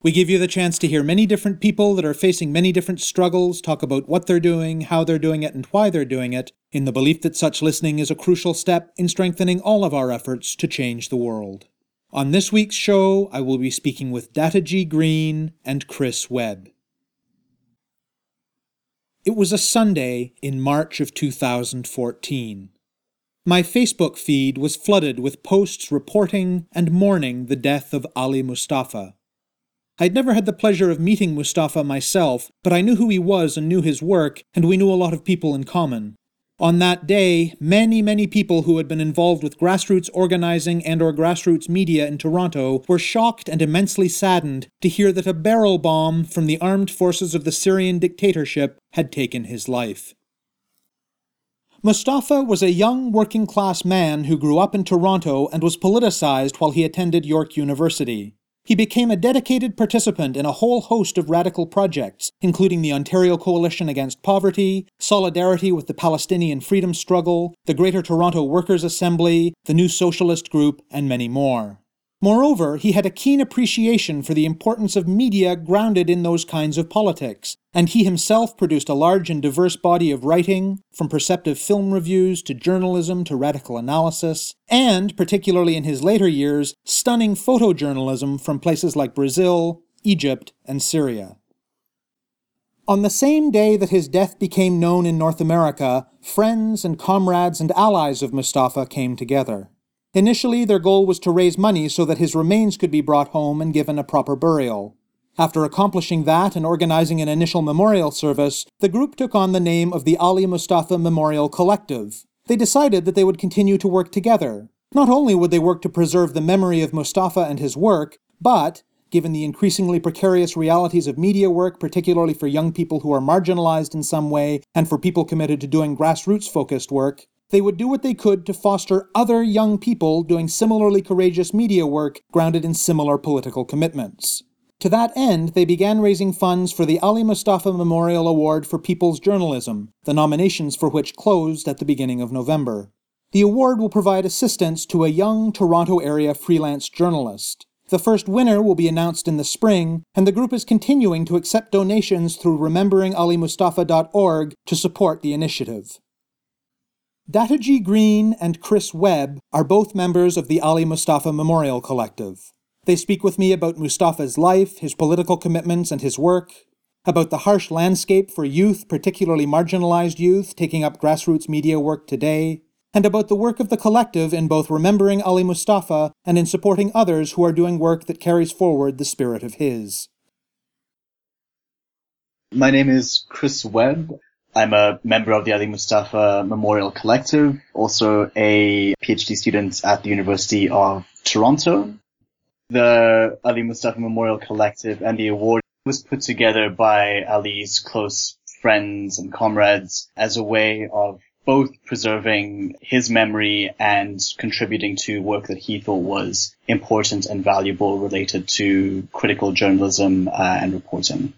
We give you the chance to hear many different people that are facing many different struggles, talk about what they're doing, how they're doing it, and why they're doing it, in the belief that such listening is a crucial step in strengthening all of our efforts to change the world. On this week's show, I will be speaking with Data G. Green and Chris Webb. It was a Sunday in March of 2014. My Facebook feed was flooded with posts reporting and mourning the death of Ali Mustafa. I'd never had the pleasure of meeting Mustafa myself, but I knew who he was and knew his work, and we knew a lot of people in common. On that day, many, many people who had been involved with grassroots organizing and or grassroots media in Toronto were shocked and immensely saddened to hear that a barrel bomb from the armed forces of the Syrian dictatorship had taken his life. Mustafa was a young working class man who grew up in Toronto and was politicized while he attended York University. He became a dedicated participant in a whole host of radical projects, including the Ontario Coalition Against Poverty, Solidarity with the Palestinian Freedom Struggle, the Greater Toronto Workers' Assembly, the New Socialist Group, and many more. Moreover, he had a keen appreciation for the importance of media grounded in those kinds of politics, and he himself produced a large and diverse body of writing, from perceptive film reviews to journalism to radical analysis, and, particularly in his later years, stunning photojournalism from places like Brazil, Egypt, and Syria. On the same day that his death became known in North America, friends and comrades and allies of Mustafa came together. Initially, their goal was to raise money so that his remains could be brought home and given a proper burial. After accomplishing that and organizing an initial memorial service, the group took on the name of the Ali Mustafa Memorial Collective. They decided that they would continue to work together. Not only would they work to preserve the memory of Mustafa and his work, but, given the increasingly precarious realities of media work, particularly for young people who are marginalized in some way and for people committed to doing grassroots focused work, they would do what they could to foster other young people doing similarly courageous media work grounded in similar political commitments. To that end, they began raising funds for the Ali Mustafa Memorial Award for People's Journalism, the nominations for which closed at the beginning of November. The award will provide assistance to a young Toronto area freelance journalist. The first winner will be announced in the spring, and the group is continuing to accept donations through rememberingalimustafa.org to support the initiative. Data G. Green and Chris Webb are both members of the Ali Mustafa Memorial Collective. They speak with me about Mustafa's life, his political commitments, and his work, about the harsh landscape for youth, particularly marginalized youth, taking up grassroots media work today, and about the work of the collective in both remembering Ali Mustafa and in supporting others who are doing work that carries forward the spirit of his. My name is Chris Webb. I'm a member of the Ali Mustafa Memorial Collective, also a PhD student at the University of Toronto. The Ali Mustafa Memorial Collective and the award was put together by Ali's close friends and comrades as a way of both preserving his memory and contributing to work that he thought was important and valuable related to critical journalism uh, and reporting.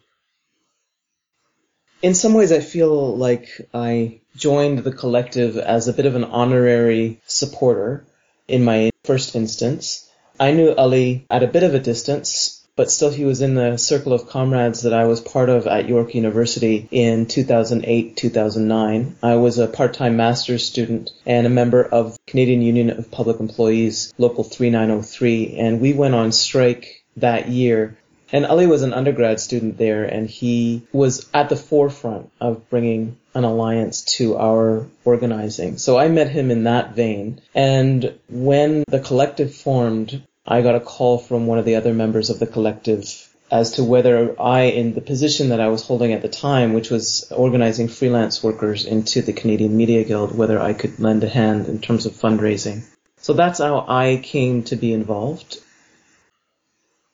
In some ways, I feel like I joined the collective as a bit of an honorary supporter in my first instance. I knew Ali at a bit of a distance, but still he was in the circle of comrades that I was part of at York University in 2008, 2009. I was a part-time master's student and a member of Canadian Union of Public Employees Local 3903, and we went on strike that year and Ali was an undergrad student there, and he was at the forefront of bringing an alliance to our organizing. So I met him in that vein. And when the collective formed, I got a call from one of the other members of the collective as to whether I, in the position that I was holding at the time, which was organizing freelance workers into the Canadian Media Guild, whether I could lend a hand in terms of fundraising. So that's how I came to be involved.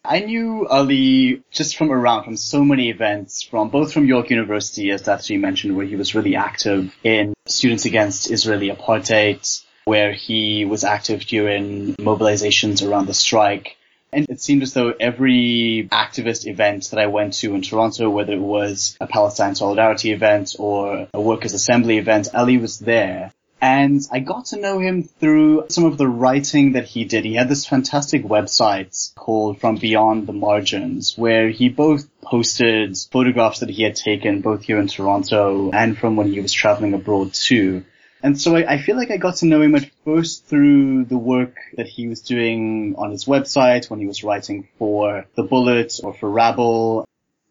I knew Ali just from around, from so many events, from both from York University, as Dathri mentioned, where he was really active in Students Against Israeli Apartheid, where he was active during mobilizations around the strike. And it seemed as though every activist event that I went to in Toronto, whether it was a Palestine Solidarity event or a Workers' Assembly event, Ali was there. And I got to know him through some of the writing that he did. He had this fantastic website called From Beyond the Margins, where he both posted photographs that he had taken both here in Toronto and from when he was traveling abroad too. And so I, I, feel like I got to know him at first through the work that he was doing on his website when he was writing for The Bullet or for Rabble.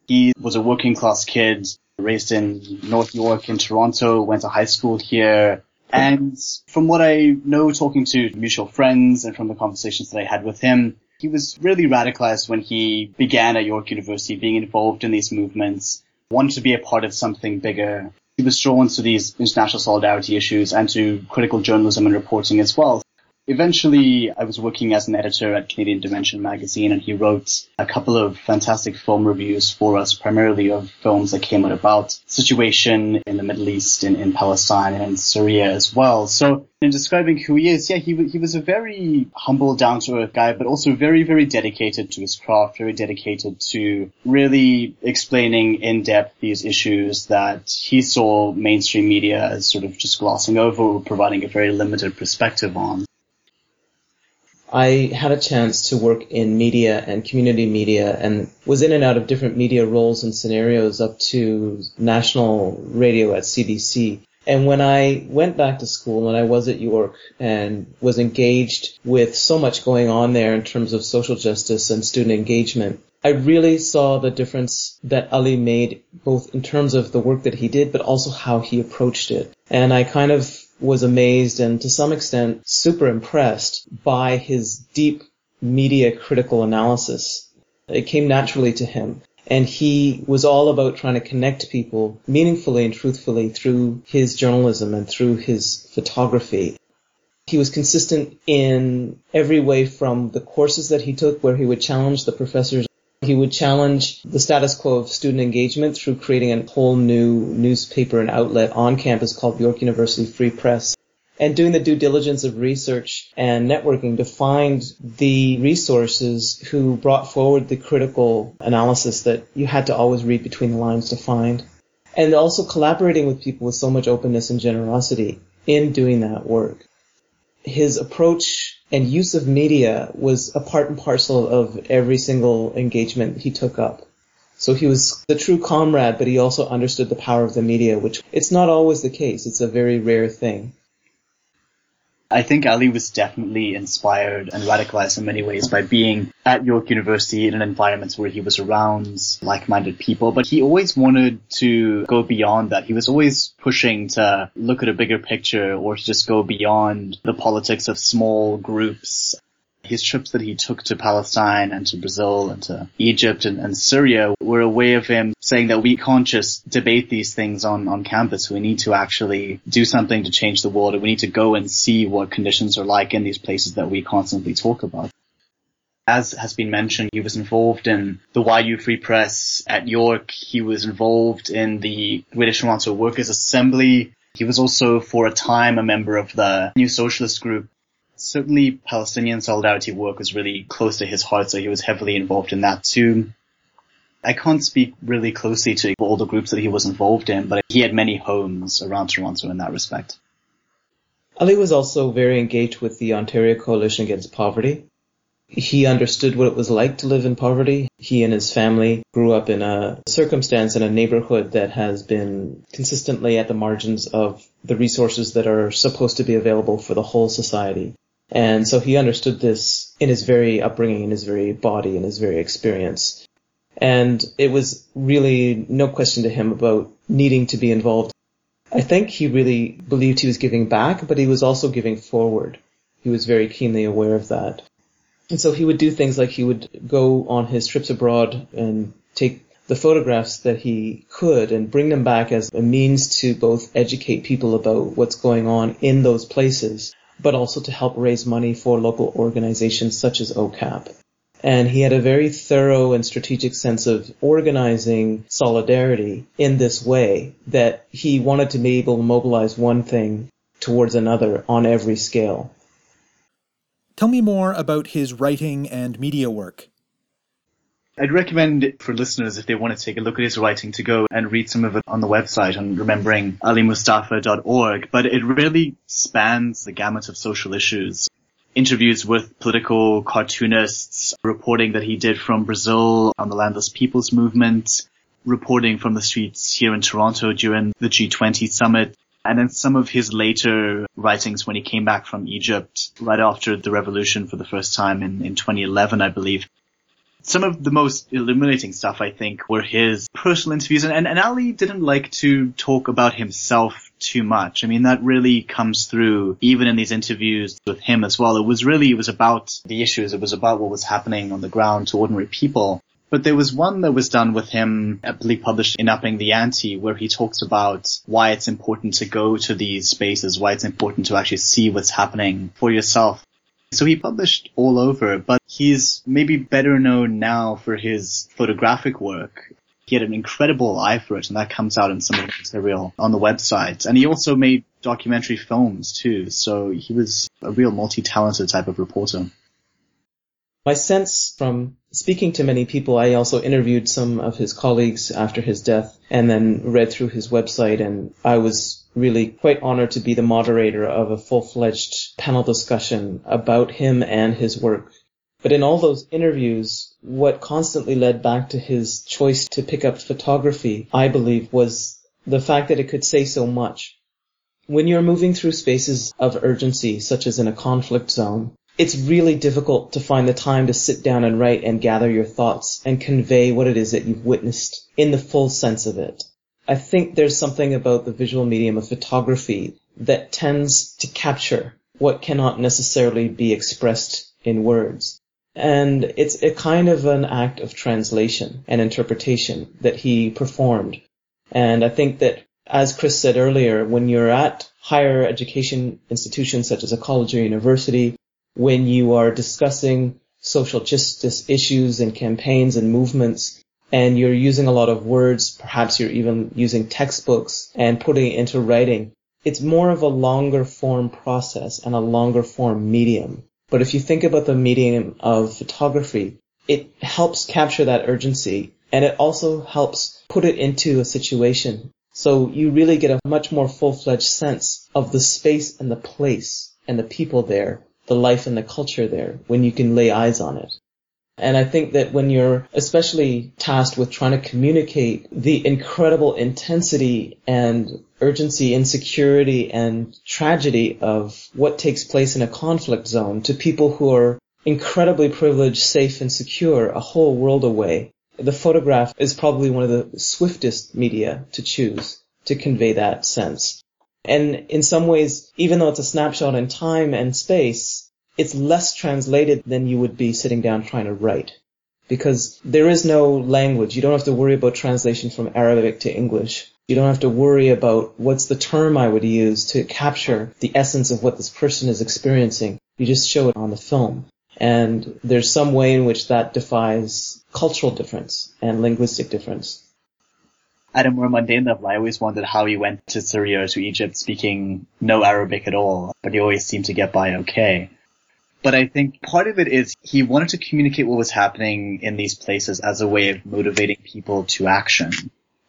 He was a working class kid raised in North York in Toronto, went to high school here. And from what I know talking to mutual friends and from the conversations that I had with him, he was really radicalized when he began at York University being involved in these movements, wanted to be a part of something bigger he was drawn to these international solidarity issues and to critical journalism and reporting as well. Eventually, I was working as an editor at Canadian Dimension magazine and he wrote a couple of fantastic film reviews for us, primarily of films that came out about situation in the Middle East, in, in Palestine and in Syria as well. So in describing who he is, yeah, he, he was a very humble, down to earth guy, but also very, very dedicated to his craft, very dedicated to really explaining in depth these issues that he saw mainstream media as sort of just glossing over or providing a very limited perspective on. I had a chance to work in media and community media and was in and out of different media roles and scenarios up to national radio at CBC. And when I went back to school, when I was at York and was engaged with so much going on there in terms of social justice and student engagement, I really saw the difference that Ali made both in terms of the work that he did, but also how he approached it. And I kind of was amazed and to some extent super impressed by his deep media critical analysis. It came naturally to him. And he was all about trying to connect people meaningfully and truthfully through his journalism and through his photography. He was consistent in every way from the courses that he took where he would challenge the professors he would challenge the status quo of student engagement through creating a whole new newspaper and outlet on campus called York University Free Press and doing the due diligence of research and networking to find the resources who brought forward the critical analysis that you had to always read between the lines to find. And also collaborating with people with so much openness and generosity in doing that work. His approach and use of media was a part and parcel of every single engagement he took up. So he was the true comrade, but he also understood the power of the media, which it's not always the case. It's a very rare thing. I think Ali was definitely inspired and radicalized in many ways by being at York University in an environment where he was around like-minded people, but he always wanted to go beyond that. He was always pushing to look at a bigger picture or to just go beyond the politics of small groups his trips that he took to Palestine and to Brazil and to Egypt and, and, Syria were a way of him saying that we can't just debate these things on, on campus. We need to actually do something to change the world and we need to go and see what conditions are like in these places that we constantly talk about. As has been mentioned, he was involved in the YU Free Press at York. He was involved in the Greater Toronto Workers' Assembly. He was also for a time a member of the New Socialist Group certainly Palestinian solidarity work was really close to his heart, so he was heavily involved in that too. I can't speak really closely to all the groups that he was involved in, but he had many homes around Toronto in that respect. Ali was also very engaged with the Ontario Coalition Against Poverty. He understood what it was like to live in poverty. He and his family grew up in a circumstance in a neighborhood that has been consistently at the margins of the resources that are supposed to be available for the whole society. And so he understood this in his very upbringing, in his very body, in his very experience. And it was really no question to him about needing to be involved. I think he really believed he was giving back, but he was also giving forward. He was very keenly aware of that. And so he would do things like he would go on his trips abroad and take the photographs that he could and bring them back as a means to both educate people about what's going on in those places but also to help raise money for local organizations such as OCAP. And he had a very thorough and strategic sense of organizing solidarity in this way that he wanted to be able to mobilize one thing towards another on every scale. Tell me more about his writing and media work. I'd recommend for listeners, if they want to take a look at his writing, to go and read some of it on the website on rememberingalimustafa.org. But it really spans the gamut of social issues. Interviews with political cartoonists, reporting that he did from Brazil on the Landless Peoples Movement, reporting from the streets here in Toronto during the G20 summit, and then some of his later writings when he came back from Egypt right after the revolution for the first time in, in 2011, I believe some of the most illuminating stuff, I think, were his personal interviews. And, and, Ali didn't like to talk about himself too much. I mean, that really comes through even in these interviews with him as well. It was really, it was about the issues. It was about what was happening on the ground to ordinary people. But there was one that was done with him, I believe published in Upping the Ante, where he talks about why it's important to go to these spaces, why it's important to actually see what's happening for yourself. So he published all over, but he's maybe better known now for his photographic work. He had an incredible eye for it, and that comes out in some of the material on the website. And he also made documentary films too, so he was a real multi-talented type of reporter. My sense from speaking to many people, I also interviewed some of his colleagues after his death and then read through his website and I was really quite honored to be the moderator of a full-fledged panel discussion about him and his work. But in all those interviews, what constantly led back to his choice to pick up photography, I believe, was the fact that it could say so much. When you're moving through spaces of urgency, such as in a conflict zone, it's really difficult to find the time to sit down and write and gather your thoughts and convey what it is that you've witnessed in the full sense of it. I think there's something about the visual medium of photography that tends to capture what cannot necessarily be expressed in words. And it's a kind of an act of translation and interpretation that he performed. And I think that, as Chris said earlier, when you're at higher education institutions such as a college or university, when you are discussing social justice issues and campaigns and movements, and you're using a lot of words, perhaps you're even using textbooks and putting it into writing, it's more of a longer form process and a longer form medium. But if you think about the medium of photography, it helps capture that urgency and it also helps put it into a situation. So you really get a much more full-fledged sense of the space and the place and the people there, the life and the culture there when you can lay eyes on it. And I think that when you're especially tasked with trying to communicate the incredible intensity and urgency, insecurity, and tragedy of what takes place in a conflict zone to people who are incredibly privileged, safe, and secure a whole world away, the photograph is probably one of the swiftest media to choose to convey that sense. And in some ways, even though it's a snapshot in time and space, it's less translated than you would be sitting down trying to write. Because there is no language. You don't have to worry about translation from Arabic to English. You don't have to worry about what's the term I would use to capture the essence of what this person is experiencing. You just show it on the film. And there's some way in which that defies cultural difference and linguistic difference. At a more mundane level, I always wondered how he went to Syria or to Egypt speaking no Arabic at all, but he always seemed to get by okay. But I think part of it is he wanted to communicate what was happening in these places as a way of motivating people to action.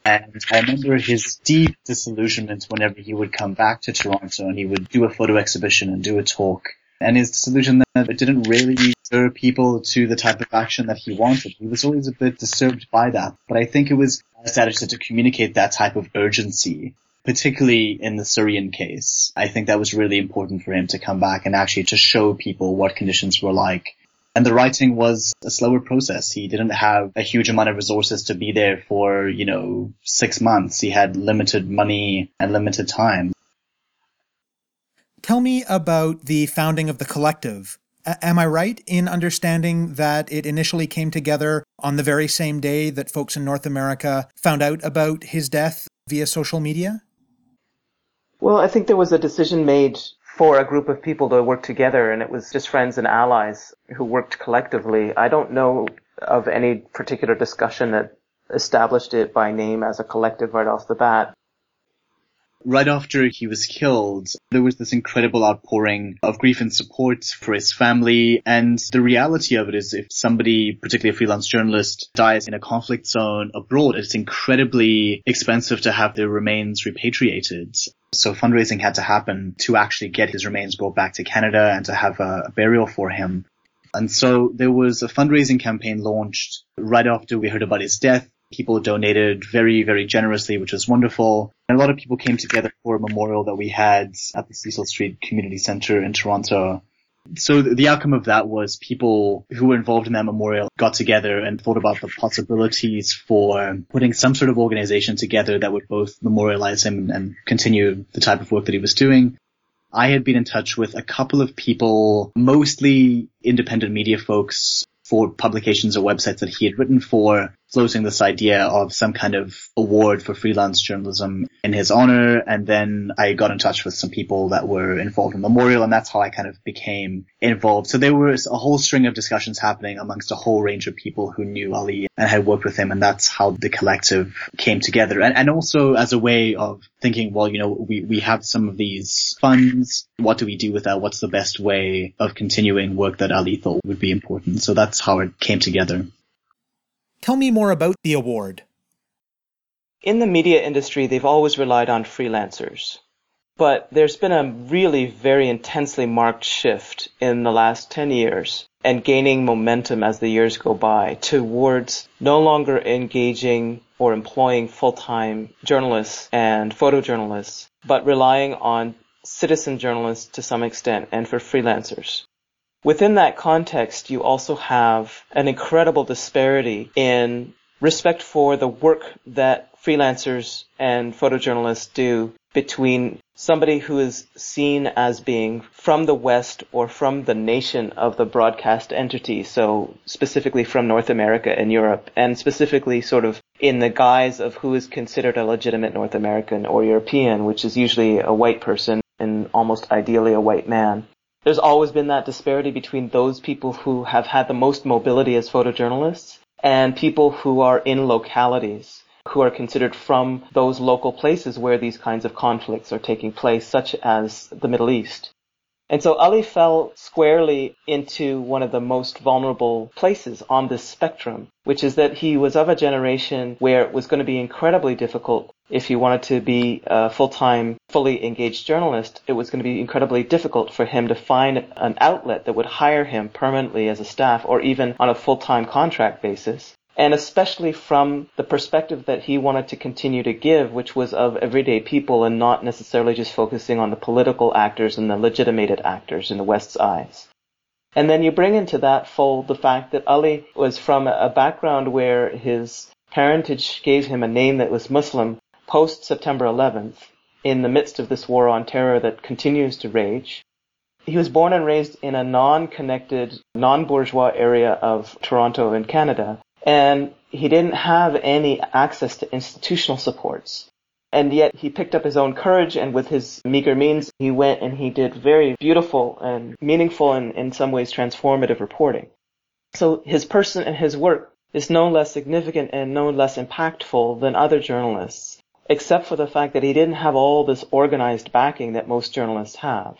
And I remember his deep disillusionment whenever he would come back to Toronto and he would do a photo exhibition and do a talk. And his disillusion that it didn't really stir people to the type of action that he wanted. He was always a bit disturbed by that. But I think it was strategy to communicate that type of urgency particularly in the Syrian case. I think that was really important for him to come back and actually to show people what conditions were like. And the writing was a slower process. He didn't have a huge amount of resources to be there for, you know, six months. He had limited money and limited time. Tell me about the founding of the collective. A- am I right in understanding that it initially came together on the very same day that folks in North America found out about his death via social media? Well, I think there was a decision made for a group of people to work together and it was just friends and allies who worked collectively. I don't know of any particular discussion that established it by name as a collective right off the bat. Right after he was killed, there was this incredible outpouring of grief and support for his family. And the reality of it is if somebody, particularly a freelance journalist, dies in a conflict zone abroad, it's incredibly expensive to have their remains repatriated. So fundraising had to happen to actually get his remains brought back to Canada and to have a burial for him. And so there was a fundraising campaign launched right after we heard about his death. People donated very, very generously, which was wonderful. And a lot of people came together for a memorial that we had at the Cecil Street Community Center in Toronto. So the outcome of that was people who were involved in that memorial got together and thought about the possibilities for putting some sort of organization together that would both memorialize him and continue the type of work that he was doing. I had been in touch with a couple of people, mostly independent media folks for publications or websites that he had written for, floating this idea of some kind of award for freelance journalism in his honor. And then I got in touch with some people that were involved in Memorial and that's how I kind of became involved. So there was a whole string of discussions happening amongst a whole range of people who knew Ali and had worked with him. And that's how the collective came together. And, and also as a way of thinking, well, you know, we, we have some of these funds. What do we do with that? What's the best way of continuing work that Ali thought would be important? So that's how it came together. Tell me more about the award. In the media industry, they've always relied on freelancers. But there's been a really very intensely marked shift in the last 10 years and gaining momentum as the years go by towards no longer engaging or employing full-time journalists and photojournalists, but relying on citizen journalists to some extent and for freelancers. Within that context, you also have an incredible disparity in respect for the work that freelancers and photojournalists do between somebody who is seen as being from the West or from the nation of the broadcast entity, so specifically from North America and Europe, and specifically sort of in the guise of who is considered a legitimate North American or European, which is usually a white person and almost ideally a white man. There's always been that disparity between those people who have had the most mobility as photojournalists and people who are in localities who are considered from those local places where these kinds of conflicts are taking place, such as the Middle East. And so Ali fell squarely into one of the most vulnerable places on this spectrum, which is that he was of a generation where it was going to be incredibly difficult if he wanted to be a full-time, fully engaged journalist. It was going to be incredibly difficult for him to find an outlet that would hire him permanently as a staff or even on a full-time contract basis and especially from the perspective that he wanted to continue to give, which was of everyday people and not necessarily just focusing on the political actors and the legitimated actors in the West's eyes. And then you bring into that fold the fact that Ali was from a background where his parentage gave him a name that was Muslim post September 11th in the midst of this war on terror that continues to rage. He was born and raised in a non-connected, non-bourgeois area of Toronto in Canada and he didn't have any access to institutional supports. And yet he picked up his own courage and with his meager means, he went and he did very beautiful and meaningful and in some ways transformative reporting. So his person and his work is no less significant and no less impactful than other journalists, except for the fact that he didn't have all this organized backing that most journalists have.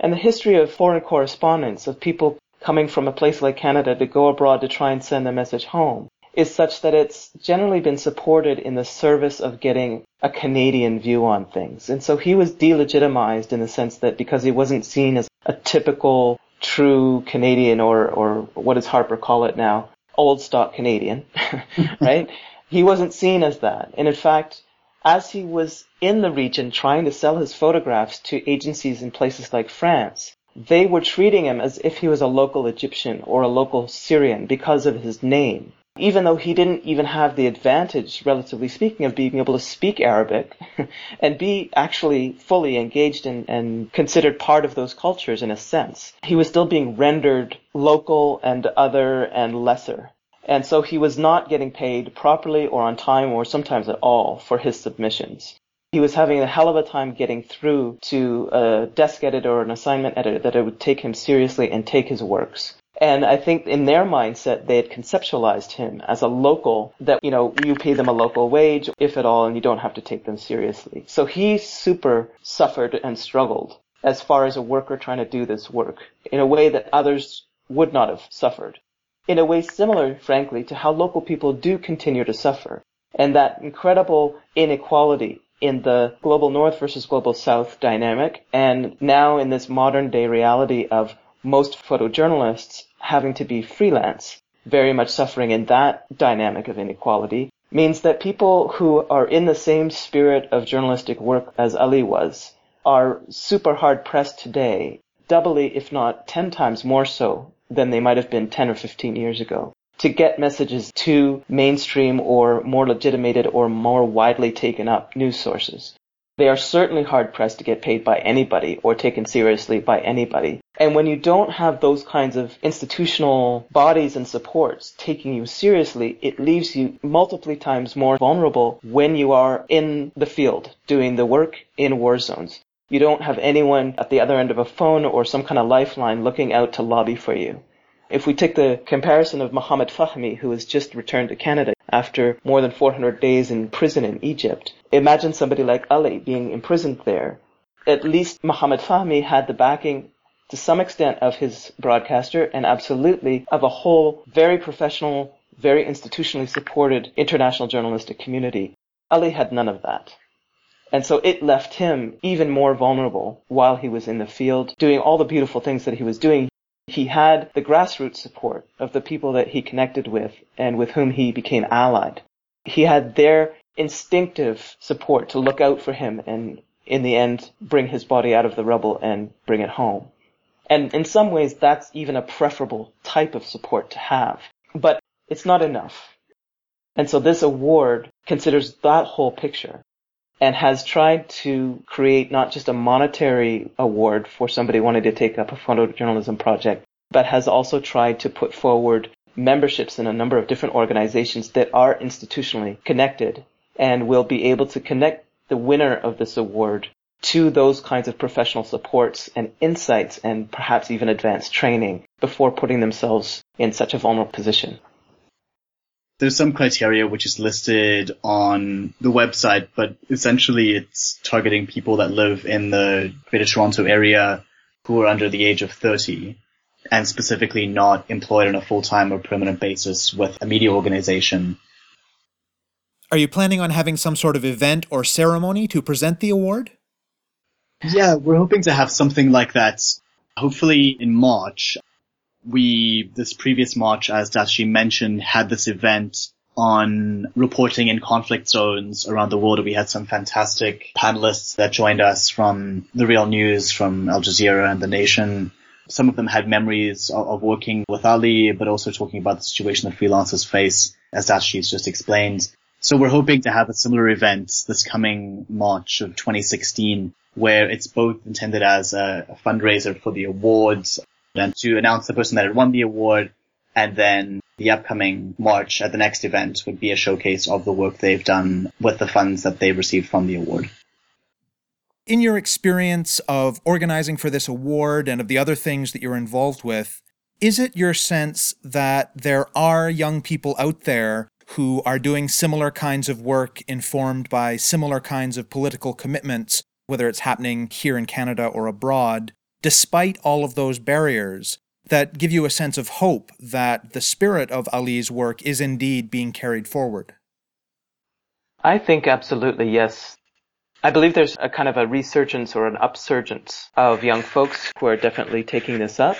And the history of foreign correspondence, of people coming from a place like Canada to go abroad to try and send a message home is such that it's generally been supported in the service of getting a Canadian view on things. And so he was delegitimized in the sense that because he wasn't seen as a typical true Canadian or, or what does Harper call it now? Old stock Canadian, right? he wasn't seen as that. And in fact, as he was in the region trying to sell his photographs to agencies in places like France, they were treating him as if he was a local Egyptian or a local Syrian because of his name. Even though he didn't even have the advantage, relatively speaking, of being able to speak Arabic and be actually fully engaged in, and considered part of those cultures in a sense, he was still being rendered local and other and lesser. And so he was not getting paid properly or on time or sometimes at all for his submissions. He was having a hell of a time getting through to a desk editor or an assignment editor that it would take him seriously and take his works. And I think in their mindset, they had conceptualized him as a local that, you know, you pay them a local wage, if at all, and you don't have to take them seriously. So he super suffered and struggled as far as a worker trying to do this work in a way that others would not have suffered. In a way similar, frankly, to how local people do continue to suffer. And that incredible inequality in the global north versus global south dynamic, and now in this modern day reality of most photojournalists having to be freelance, very much suffering in that dynamic of inequality, means that people who are in the same spirit of journalistic work as Ali was are super hard pressed today, doubly, if not ten times more so than they might have been 10 or 15 years ago, to get messages to mainstream or more legitimated or more widely taken up news sources. They are certainly hard pressed to get paid by anybody or taken seriously by anybody. And when you don't have those kinds of institutional bodies and supports taking you seriously, it leaves you multiple times more vulnerable when you are in the field doing the work in war zones. You don't have anyone at the other end of a phone or some kind of lifeline looking out to lobby for you. If we take the comparison of Muhammad Fahmy, who has just returned to Canada after more than 400 days in prison in Egypt, imagine somebody like Ali being imprisoned there. At least Muhammad Fahmy had the backing to some extent of his broadcaster and absolutely of a whole very professional, very institutionally supported international journalistic community. Ali had none of that. And so it left him even more vulnerable while he was in the field doing all the beautiful things that he was doing. He had the grassroots support of the people that he connected with and with whom he became allied. He had their instinctive support to look out for him and in the end bring his body out of the rubble and bring it home. And in some ways that's even a preferable type of support to have. But it's not enough. And so this award considers that whole picture and has tried to create not just a monetary award for somebody wanting to take up a photojournalism project, but has also tried to put forward memberships in a number of different organizations that are institutionally connected and will be able to connect the winner of this award to those kinds of professional supports and insights and perhaps even advanced training before putting themselves in such a vulnerable position there's some criteria which is listed on the website, but essentially it's targeting people that live in the Greater Toronto area who are under the age of 30 and specifically not employed on a full-time or permanent basis with a media organization. Are you planning on having some sort of event or ceremony to present the award? Yeah, we're hoping to have something like that, hopefully in March we, this previous March, as Dashi mentioned, had this event on reporting in conflict zones around the world. We had some fantastic panelists that joined us from the Real News, from Al Jazeera and The Nation. Some of them had memories of, of working with Ali, but also talking about the situation that freelancers face, as Dashi's just explained. So we're hoping to have a similar event this coming March of 2016, where it's both intended as a, a fundraiser for the awards, and to announce the person that had won the award. And then the upcoming March at the next event would be a showcase of the work they've done with the funds that they received from the award. In your experience of organizing for this award and of the other things that you're involved with, is it your sense that there are young people out there who are doing similar kinds of work informed by similar kinds of political commitments, whether it's happening here in Canada or abroad, despite all of those barriers that give you a sense of hope that the spirit of Ali's work is indeed being carried forward? I think absolutely yes. I believe there's a kind of a resurgence or an upsurgence of young folks who are definitely taking this up,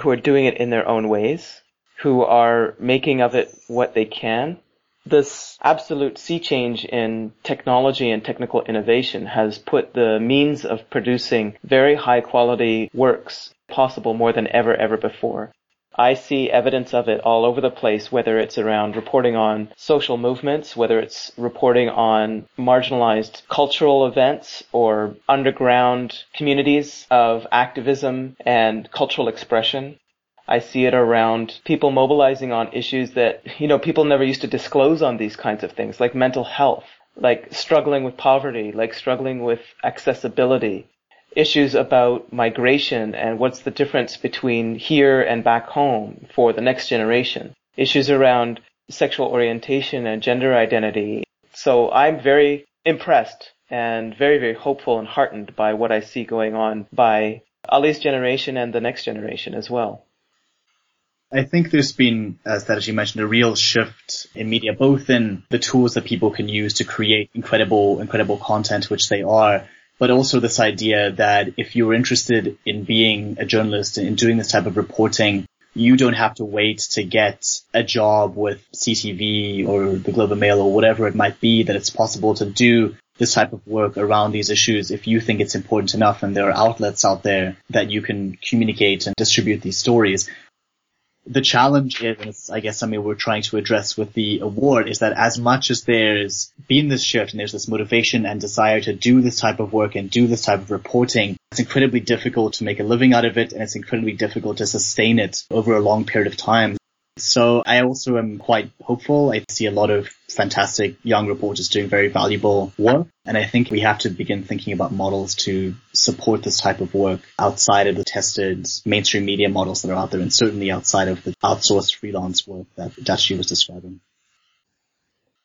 who are doing it in their own ways, who are making of it what they can, this absolute sea change in technology and technical innovation has put the means of producing very high quality works possible more than ever, ever before. I see evidence of it all over the place, whether it's around reporting on social movements, whether it's reporting on marginalized cultural events or underground communities of activism and cultural expression. I see it around people mobilizing on issues that, you know, people never used to disclose on these kinds of things, like mental health. like struggling with poverty, like struggling with accessibility, issues about migration and what's the difference between here and back home for the next generation, issues around sexual orientation and gender identity. So I'm very impressed and very, very hopeful and heartened by what I see going on by Ali's generation and the next generation as well. I think there's been, as you mentioned, a real shift in media, both in the tools that people can use to create incredible, incredible content, which they are, but also this idea that if you're interested in being a journalist and doing this type of reporting, you don't have to wait to get a job with CTV or the Globe and Mail or whatever it might be, that it's possible to do this type of work around these issues if you think it's important enough and there are outlets out there that you can communicate and distribute these stories the challenge is, I guess, something we're trying to address with the award, is that as much as there's been this shift and there's this motivation and desire to do this type of work and do this type of reporting, it's incredibly difficult to make a living out of it and it's incredibly difficult to sustain it over a long period of time. So I also am quite hopeful. I see a lot of fantastic young reporters doing very valuable work. And I think we have to begin thinking about models to support this type of work outside of the tested mainstream media models that are out there and certainly outside of the outsourced freelance work that Dachi was describing.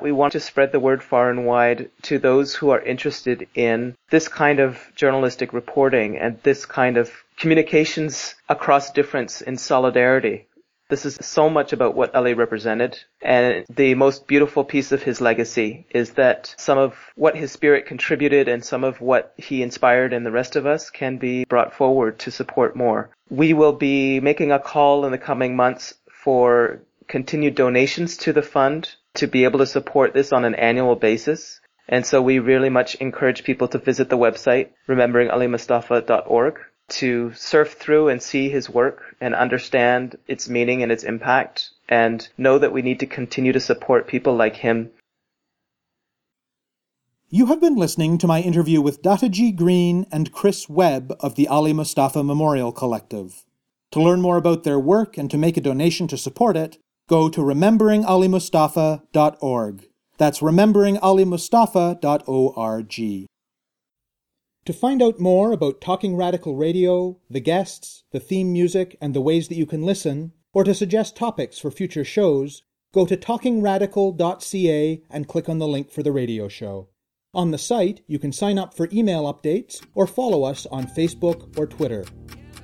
We want to spread the word far and wide to those who are interested in this kind of journalistic reporting and this kind of communications across difference in solidarity this is so much about what Ali represented. And the most beautiful piece of his legacy is that some of what his spirit contributed and some of what he inspired in the rest of us can be brought forward to support more. We will be making a call in the coming months for continued donations to the fund to be able to support this on an annual basis. And so we really much encourage people to visit the website, rememberingalimustafa.org, to surf through and see his work and understand its meaning and its impact and know that we need to continue to support people like him. You have been listening to my interview with Dataji Green and Chris Webb of the Ali Mustafa Memorial Collective. To learn more about their work and to make a donation to support it, go to rememberingalimustafa.org. That's rememberingalimustafa.org. To find out more about Talking Radical Radio, the guests, the theme music, and the ways that you can listen, or to suggest topics for future shows, go to talkingradical.ca and click on the link for the radio show. On the site, you can sign up for email updates or follow us on Facebook or Twitter.